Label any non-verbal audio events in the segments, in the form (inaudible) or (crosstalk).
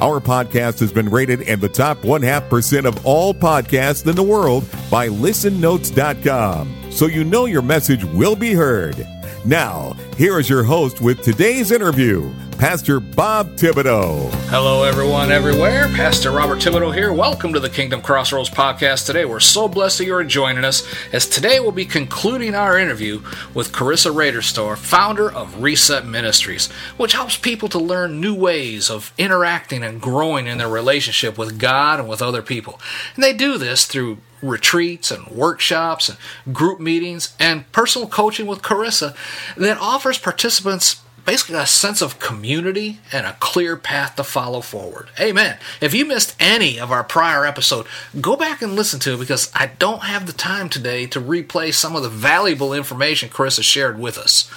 Our podcast has been rated in the top one half percent of all podcasts in the world by listennotes.com, so you know your message will be heard. Now, here is your host with today's interview, Pastor Bob Thibodeau. Hello, everyone, everywhere. Pastor Robert Thibodeau here. Welcome to the Kingdom Crossroads podcast today. We're so blessed that you're joining us as today we'll be concluding our interview with Carissa Raderstorf, founder of Reset Ministries, which helps people to learn new ways of interacting and growing in their relationship with God and with other people. And they do this through retreats and workshops and group meetings and personal coaching with Carissa that offers participants basically a sense of community and a clear path to follow forward. Amen. If you missed any of our prior episode, go back and listen to it because I don't have the time today to replay some of the valuable information Carissa shared with us.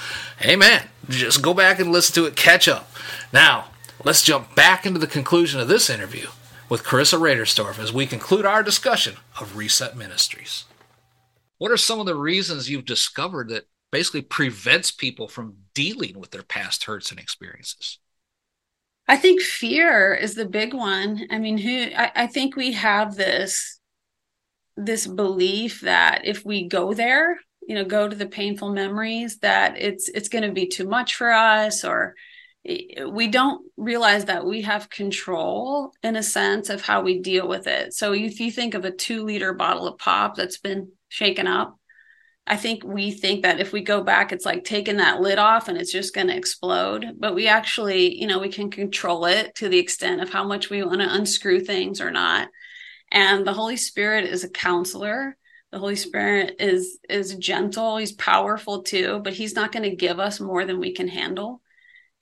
Amen. Just go back and listen to it, catch up. Now, let's jump back into the conclusion of this interview with Carissa Raderstorf as we conclude our discussion of Reset Ministries. What are some of the reasons you've discovered that basically prevents people from dealing with their past hurts and experiences? I think fear is the big one. I mean, who I, I think we have this this belief that if we go there, you know, go to the painful memories, that it's it's going to be too much for us, or eh, we don't realize that we have control in a sense of how we deal with it. So if you think of a two liter bottle of pop that's been shaken up, I think we think that if we go back, it's like taking that lid off and it's just going to explode. But we actually, you know, we can control it to the extent of how much we want to unscrew things or not. And the Holy Spirit is a counselor. The Holy Spirit is is gentle. He's powerful too, but he's not going to give us more than we can handle.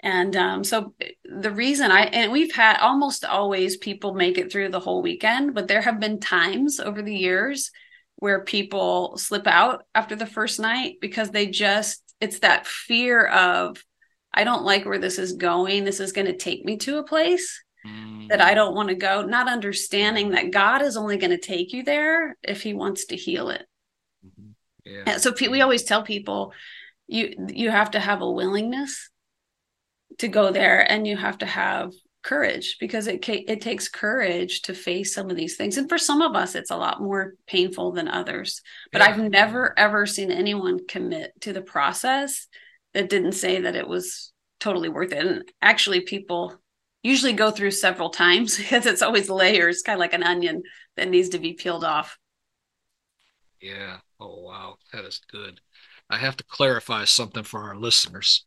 And um, so the reason I, and we've had almost always people make it through the whole weekend, but there have been times over the years where people slip out after the first night because they just, it's that fear of, I don't like where this is going. This is going to take me to a place that I don't want to go, not understanding that God is only going to take you there if he wants to heal it. Mm-hmm. Yeah. So we always tell people, you you have to have a willingness to go there and you have to have courage because it it takes courage to face some of these things. And for some of us it's a lot more painful than others. But yeah. i've never ever seen anyone commit to the process that didn't say that it was totally worth it. And actually people usually go through several times (laughs) because it's always layers kind of like an onion that needs to be peeled off. Yeah. Oh wow. That is good. I have to clarify something for our listeners.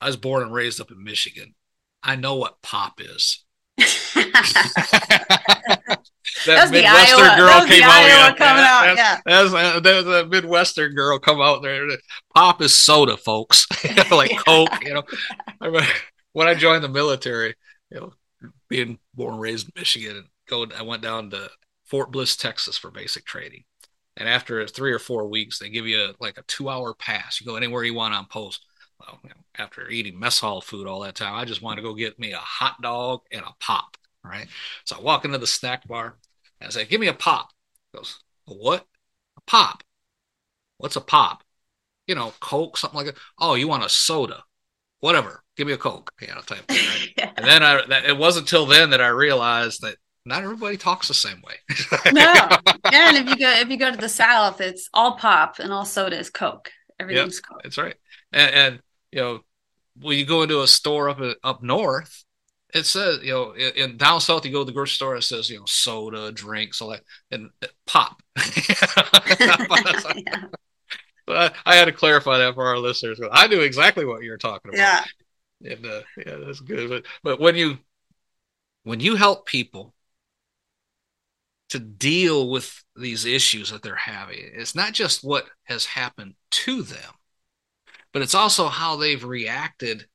I was born and raised up in Michigan. I know what pop is. (laughs) that that's Midwestern Iowa. girl came out. Yeah, coming out. That's, yeah, that's, uh, that's a Midwestern girl come out there. Pop is soda, folks, (laughs) like (laughs) yeah. Coke. You know, when I joined the military, you know, being born and raised in Michigan, and going, I went down to Fort Bliss, Texas, for basic training. And after three or four weeks, they give you a, like a two-hour pass. You go anywhere you want on post well, you know, after eating mess hall food all that time, I just wanted to go get me a hot dog and a pop. Right. So I walk into the snack bar and I say, Give me a pop. He goes, a What? A pop. What's a pop? You know, Coke, something like that. Oh, you want a soda? Whatever. Give me a Coke. You know, type thing. Right? yeah. (laughs) And then I, that, it wasn't until then that I realized that not everybody talks the same way. (laughs) no. Yeah, and if you go if you go to the South, it's all pop and all soda is Coke. Everything's yep, Coke. That's right. And, and you know, when you go into a store up up north, it says, you know, in, in, down south, you go to the grocery store, it says, you know, soda, drinks, all that, and pop. (laughs) yeah. I, I, had to clarify that for our listeners. I knew exactly what you were talking about. Yeah. And uh, yeah, that's good. But but when you when you help people to deal with these issues that they're having, it's not just what has happened to them, but it's also how they've reacted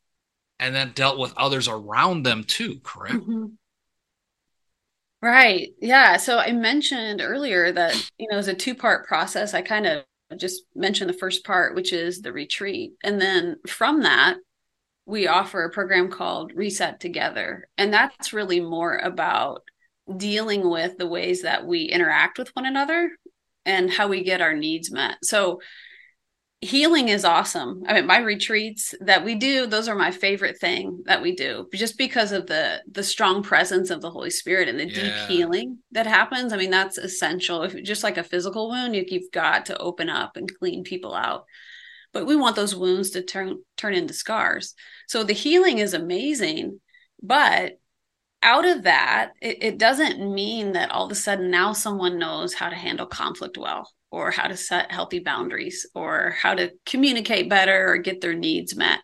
and then dealt with others around them too, correct? Mm-hmm. Right. Yeah. So I mentioned earlier that, you know, it's a two part process. I kind of just mentioned the first part, which is the retreat. And then from that, we offer a program called Reset Together. And that's really more about dealing with the ways that we interact with one another and how we get our needs met. So healing is awesome. I mean, my retreats that we do, those are my favorite thing that we do, just because of the the strong presence of the Holy Spirit and the yeah. deep healing that happens. I mean, that's essential. If just like a physical wound, you, you've got to open up and clean people out. But we want those wounds to turn turn into scars. So the healing is amazing, but out of that, it, it doesn't mean that all of a sudden now someone knows how to handle conflict well or how to set healthy boundaries or how to communicate better or get their needs met.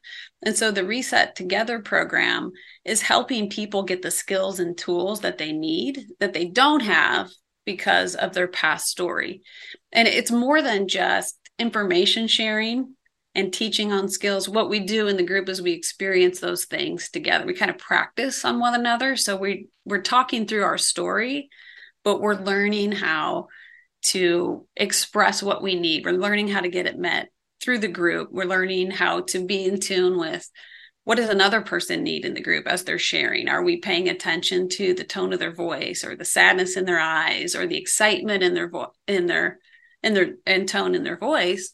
And so the Reset Together program is helping people get the skills and tools that they need that they don't have because of their past story. And it's more than just information sharing and teaching on skills. What we do in the group is we experience those things together. We kind of practice on one another. So we we're talking through our story, but we're learning how to express what we need. We're learning how to get it met through the group. We're learning how to be in tune with what does another person need in the group as they're sharing? Are we paying attention to the tone of their voice or the sadness in their eyes or the excitement in their vo- in their in their in tone in their voice?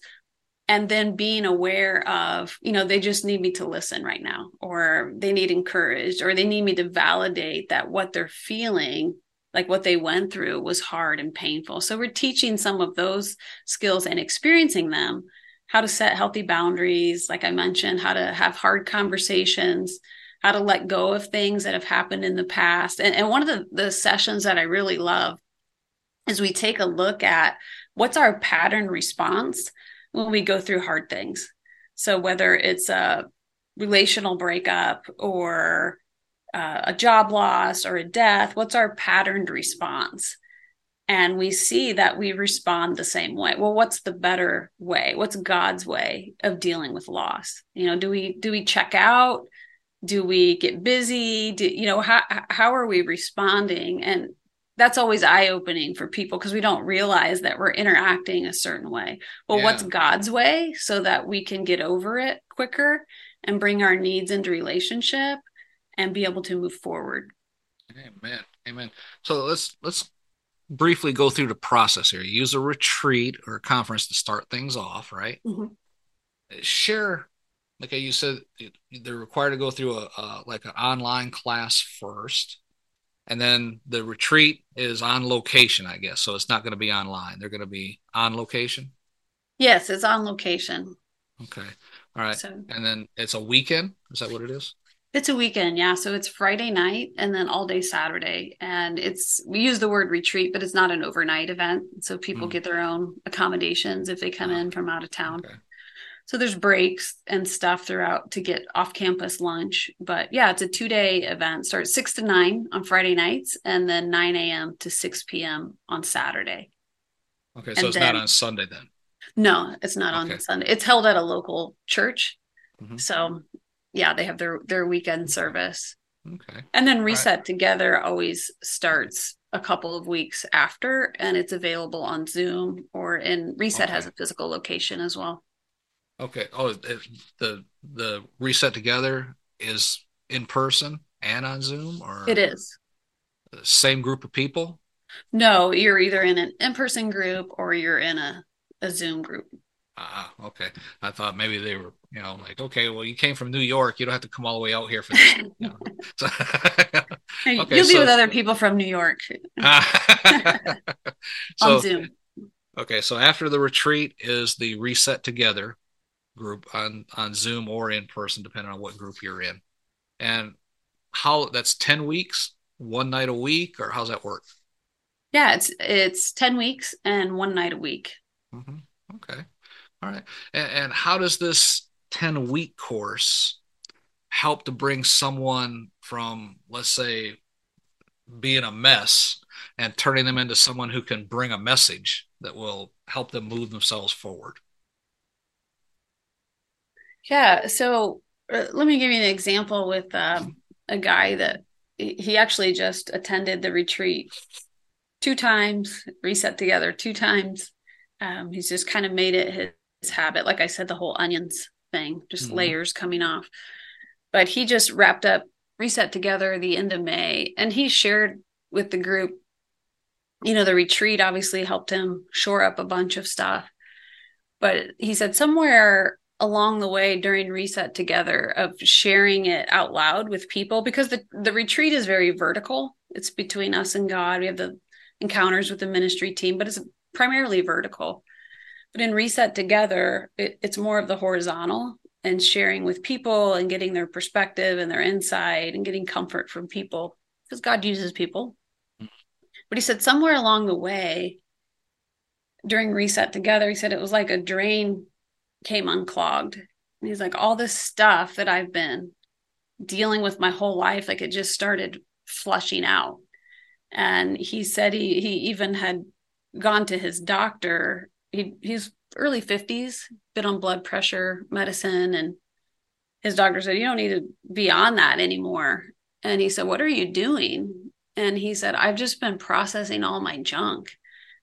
And then being aware of, you know, they just need me to listen right now, or they need encouraged, or they need me to validate that what they're feeling like what they went through was hard and painful. So we're teaching some of those skills and experiencing them, how to set healthy boundaries, like I mentioned, how to have hard conversations, how to let go of things that have happened in the past. And, and one of the, the sessions that I really love is we take a look at what's our pattern response when we go through hard things. So whether it's a relational breakup or uh, a job loss or a death, what's our patterned response? And we see that we respond the same way. Well, what's the better way? What's God's way of dealing with loss? You know, do we do we check out? Do we get busy? Do you know how how are we responding? And that's always eye opening for people because we don't realize that we're interacting a certain way. Well, yeah. what's God's way so that we can get over it quicker and bring our needs into relationship and be able to move forward. Amen. Amen. So let's let's briefly go through the process here. You use a retreat or a conference to start things off, right? Mm-hmm. Share, like you said, they're required to go through a, a like an online class first, and then the retreat is on location, I guess. So it's not going to be online. They're going to be on location. Yes, it's on location. Okay. All right. So, and then it's a weekend. Is that what it is? It's a weekend, yeah. So it's Friday night and then all day Saturday. And it's, we use the word retreat, but it's not an overnight event. So people mm. get their own accommodations if they come in from out of town. Okay. So there's breaks and stuff throughout to get off campus lunch. But yeah, it's a two day event. Starts six to nine on Friday nights and then 9 a.m. to 6 p.m. on Saturday. Okay. So and it's then, not on Sunday then? No, it's not okay. on Sunday. It's held at a local church. Mm-hmm. So yeah, they have their their weekend service. Okay. And then Reset right. Together always starts a couple of weeks after, and it's available on Zoom or in Reset okay. has a physical location as well. Okay. Oh, the the Reset Together is in person and on Zoom, or it is same group of people. No, you're either in an in person group or you're in a a Zoom group. Ah, okay. I thought maybe they were, you know, like, okay, well, you came from New York, you don't have to come all the way out here for this. (laughs) You know? so, (laughs) okay, You'll be with other people from New York (laughs) so, on Zoom. Okay, so after the retreat is the reset together group on on Zoom or in person, depending on what group you're in, and how that's ten weeks, one night a week, or how's that work? Yeah, it's it's ten weeks and one night a week. Mm-hmm. Okay. All right. And, and how does this 10 week course help to bring someone from, let's say, being a mess and turning them into someone who can bring a message that will help them move themselves forward? Yeah. So uh, let me give you an example with um, a guy that he actually just attended the retreat two times, reset together two times. Um, he's just kind of made it his, his, habit. Like I said, the whole onions thing, just mm-hmm. layers coming off. But he just wrapped up reset together the end of May, and he shared with the group. You know, the retreat obviously helped him shore up a bunch of stuff. But he said somewhere along the way during reset together of sharing it out loud with people because the, the retreat is very vertical it's between us and god we have the encounters with the ministry team but it's primarily vertical but in reset together it, it's more of the horizontal and sharing with people and getting their perspective and their insight and getting comfort from people because god uses people mm-hmm. but he said somewhere along the way during reset together he said it was like a drain came unclogged. And he's like, all this stuff that I've been dealing with my whole life, like it just started flushing out. And he said he he even had gone to his doctor. He he's early 50s, been on blood pressure medicine, and his doctor said, You don't need to be on that anymore. And he said, What are you doing? And he said, I've just been processing all my junk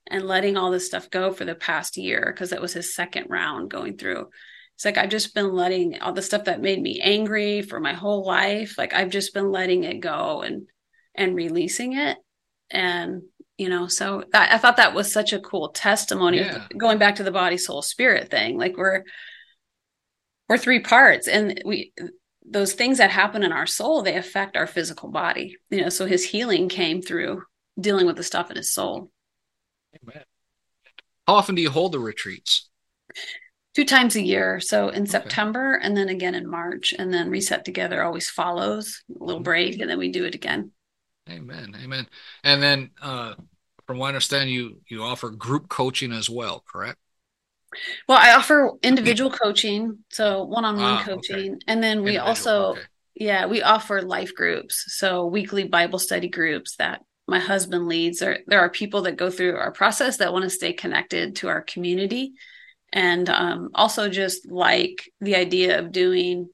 and letting all this stuff go for the past year because that was his second round going through. It's like I've just been letting all the stuff that made me angry for my whole life, like I've just been letting it go and and releasing it. And you know, so I, I thought that was such a cool testimony yeah. going back to the body, soul, spirit thing. Like we're we're three parts and we those things that happen in our soul, they affect our physical body. You know, so his healing came through dealing with the stuff in his soul. Amen. How often do you hold the retreats? Two times a year. So in okay. September and then again in March. And then Reset Together always follows a little mm-hmm. break and then we do it again. Amen. Amen. And then uh, from what I understand, you you offer group coaching as well, correct? Well, I offer individual coaching, so one-on-one ah, coaching, okay. and then we individual, also, okay. yeah, we offer life groups, so weekly Bible study groups that my husband leads there there are people that go through our process that want to stay connected to our community and um, also just like the idea of doing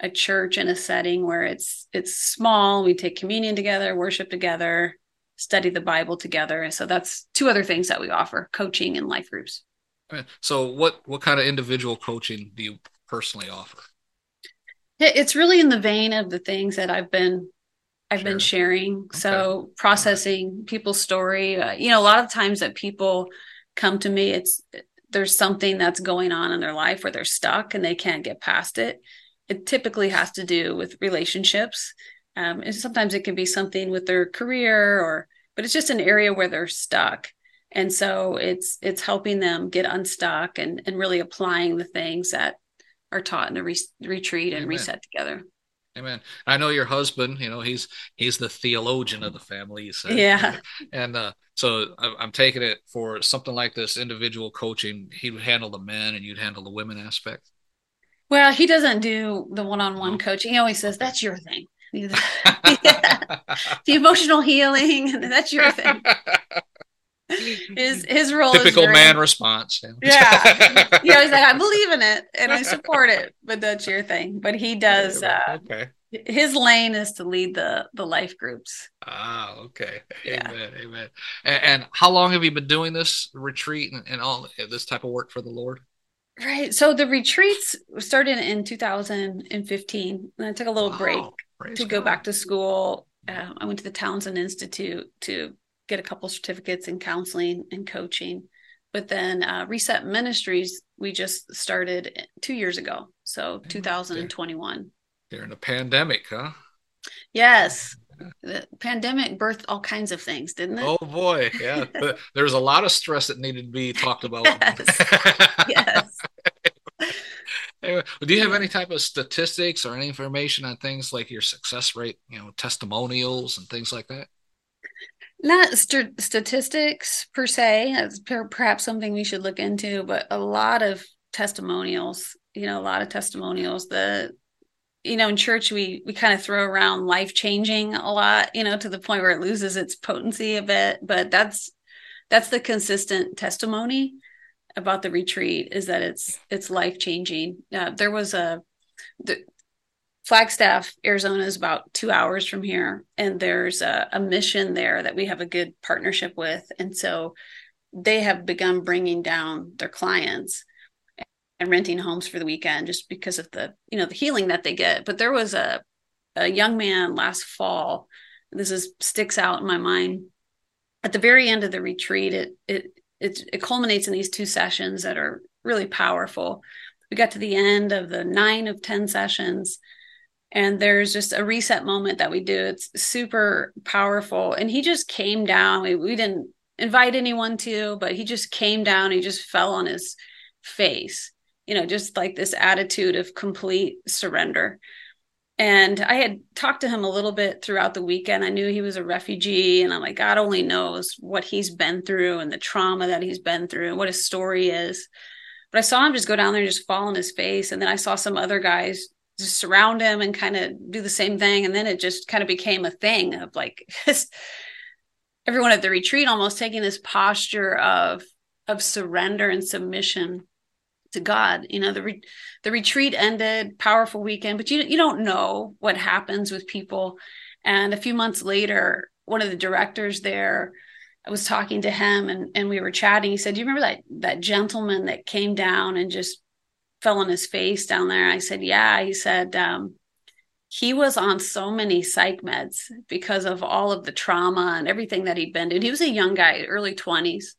a church in a setting where it's it's small we take communion together worship together study the bible together and so that's two other things that we offer coaching and life groups so what what kind of individual coaching do you personally offer it's really in the vein of the things that i've been I've sure. been sharing. Okay. So processing right. people's story. Uh, you know, a lot of times that people come to me, it's there's something that's going on in their life where they're stuck and they can't get past it. It typically has to do with relationships. Um, and sometimes it can be something with their career or, but it's just an area where they're stuck. And so it's it's helping them get unstuck and and really applying the things that are taught in the re- retreat and Amen. reset together. Amen. I know your husband. You know he's he's the theologian of the family. Yeah. And uh, so I'm taking it for something like this individual coaching. He would handle the men, and you'd handle the women aspect. Well, he doesn't do the one-on-one oh. coaching. He always says that's your thing. (laughs) (laughs) the emotional healing, (laughs) that's your thing. his his role typical man response. Yeah, yeah. He's like, I believe in it and I support it, but that's your thing. But he does. Uh, okay. His lane is to lead the the life groups. Ah, okay. Yeah. Amen. Amen. And, and, how long have you been doing this retreat and, and all this type of work for the Lord? Right. So the retreats started in 2015, and I took a little wow. break to God. go back to school. Um, I went to the Townsend Institute to get a couple certificates in counseling and coaching. But then uh, Reset Ministries, we just started two years ago. So 2021. During the pandemic, huh? Yes. The pandemic birthed all kinds of things, didn't it? Oh boy, yeah. (laughs) There's a lot of stress that needed to be talked about. yes. (laughs) yes. Anyway, do you have any type of statistics or any information on things like your success rate, you know, testimonials and things like that? not st- statistics per se that's per- perhaps something we should look into but a lot of testimonials you know a lot of testimonials the you know in church we we kind of throw around life changing a lot you know to the point where it loses its potency a bit but that's that's the consistent testimony about the retreat is that it's it's life changing. Uh, there was a the, Flagstaff, Arizona is about two hours from here, and there's a, a, mission there that we have a good partnership with, and so they have begun bringing down their clients and renting homes for the weekend just because of the you know the healing that they get. But there was a a young man last fall. This is sticks out in my mind. At the very end of the retreat, it it it, it culminates in these two sessions that are really powerful. We got to the end of the nine of ten sessions and there's just a reset moment that we do it's super powerful and he just came down we, we didn't invite anyone to but he just came down he just fell on his face you know just like this attitude of complete surrender. And i had talked to him a little bit throughout the weekend. I knew he was a refugee and i'm like god only knows what he's been through and the trauma that he's been through and what his story is. But i saw him just go down there and just fall on his face and then i saw some other guys just surround him and kind of do the same thing. And then it just kind of became a thing of like (laughs) everyone at the retreat almost taking this posture of of surrender and submission to God. You know, the re- the retreat ended, powerful weekend, but you you don't know what happens with people. And a few months later, one of the directors there, I was talking to him and and we were chatting. He said, "Do you remember that that gentleman that came down and just fell on his face down there. I said, Yeah. He said, um, he was on so many psych meds because of all of the trauma and everything that he'd been to. He was a young guy, early 20s.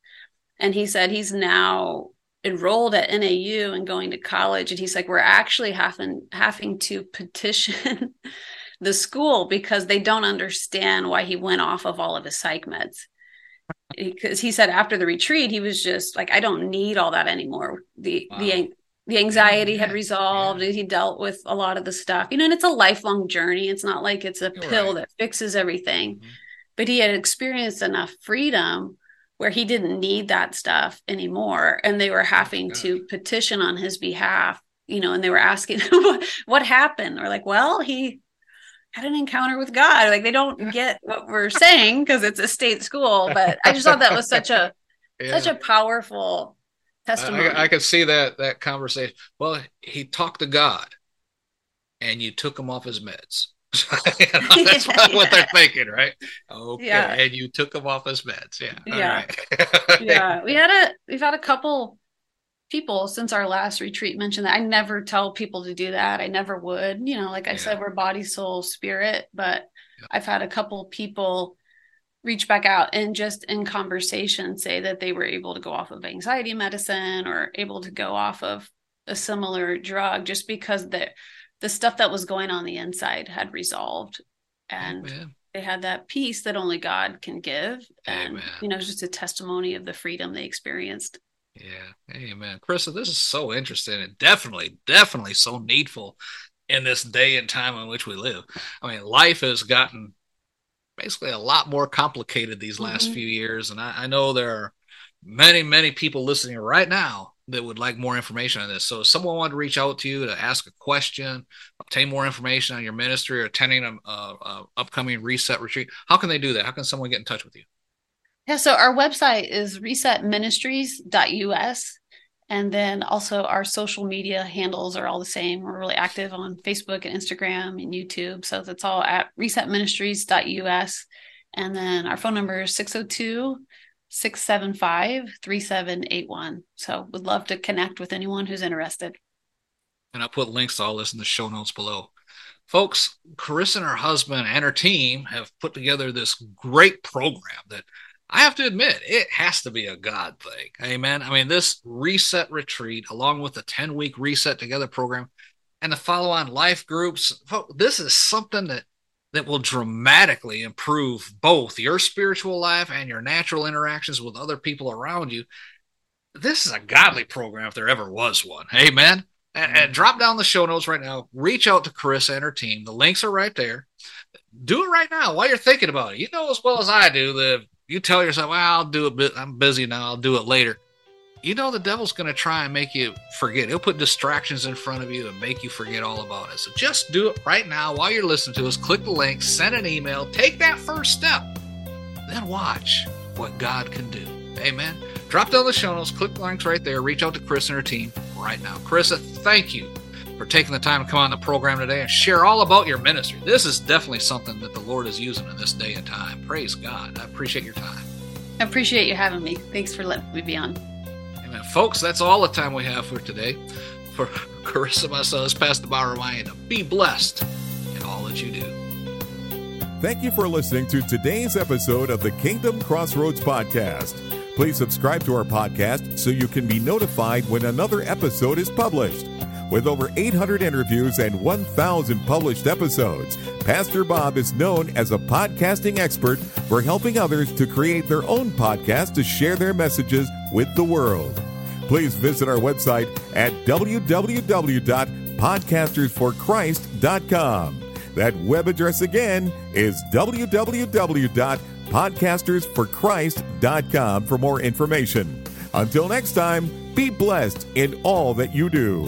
And he said he's now enrolled at NAU and going to college. And he's like, We're actually having having to petition (laughs) the school because they don't understand why he went off of all of his psych meds because he said after the retreat he was just like i don't need all that anymore the wow. the the anxiety yeah, had resolved yeah. he dealt with a lot of the stuff you know and it's a lifelong journey it's not like it's a You're pill right. that fixes everything mm-hmm. but he had experienced enough freedom where he didn't need that stuff anymore and they were having oh, to petition on his behalf you know and they were asking (laughs) what happened or like well he had an encounter with god like they don't get what we're saying because it's a state school but i just thought that was such a (laughs) yeah. such a powerful testimony. I, I, could see that that conversation. Well, he talked to God, and you took him off his meds. (laughs) that's (laughs) yeah, what they're thinking, right? Okay, yeah. and you took them off his meds. Yeah, yeah, (laughs) yeah. We had a we've had a couple people since our last retreat mentioned that. I never tell people to do that. I never would. You know, like I yeah. said, we're body, soul, spirit. But I've had a couple people reach back out and just in conversation say that they were able to go off of anxiety medicine or able to go off of a similar drug just because the the stuff that was going on the inside had resolved and Amen. they had that peace that only God can give and Amen. you know just a testimony of the freedom they experienced yeah amen Carissa this is so interesting and definitely definitely so needful in this day and time in which we live I mean life has gotten basically a lot more complicated these last mm-hmm. few years. And I, I, know there are many, many people listening right now that would like more information on this. So if someone wanted to reach out to you to ask a question, obtain more information on your ministry or attending an upcoming reset retreat, how can they do that? How can someone get in touch with you? Yeah, so our website is resetministries.us. And then also our social media handles are all the same. We're really active on Facebook and Instagram and YouTube. So that's all at resetministries.us. And then our phone number is 602 675 3781. So would love to connect with anyone who's interested. And I'll put links to all this in the show notes below. Folks, Carissa and her husband and her team have put together this great program that I have to admit, it has to be a God thing. Amen. I mean, this reset retreat, along with the 10 week reset together program and the follow on life groups, this is something that, that will dramatically improve both your spiritual life and your natural interactions with other people around you. This is a godly program if there ever was one. Amen. And, and mm-hmm. drop down the show notes right now. Reach out to Chris and her team. The links are right there. Do it right now while you're thinking about it. You know as well as I do that you tell yourself, well, I'll do it, I'm busy now, I'll do it later. You know, the devil's going to try and make you forget. He'll put distractions in front of you and make you forget all about it. So just do it right now while you're listening to us. Click the link, send an email, take that first step, then watch what God can do. Amen. Drop down the show notes, click the links right there, reach out to Chris and her team right now. Chris, thank you for taking the time to come on the program today and share all about your ministry. This is definitely something that the Lord is using in this day and time. Praise God. I appreciate your time. I appreciate you having me. Thanks for letting me be on. Folks, that's all the time we have for today. For (laughs) Carissa, myself, Pastor reminding you be blessed in all that you do. Thank you for listening to today's episode of the Kingdom Crossroads Podcast. Please subscribe to our podcast so you can be notified when another episode is published. With over 800 interviews and 1,000 published episodes, Pastor Bob is known as a podcasting expert for helping others to create their own podcast to share their messages with the world. Please visit our website at www.podcastersforchrist.com. That web address again is www.podcastersforchrist.com for more information. Until next time, be blessed in all that you do.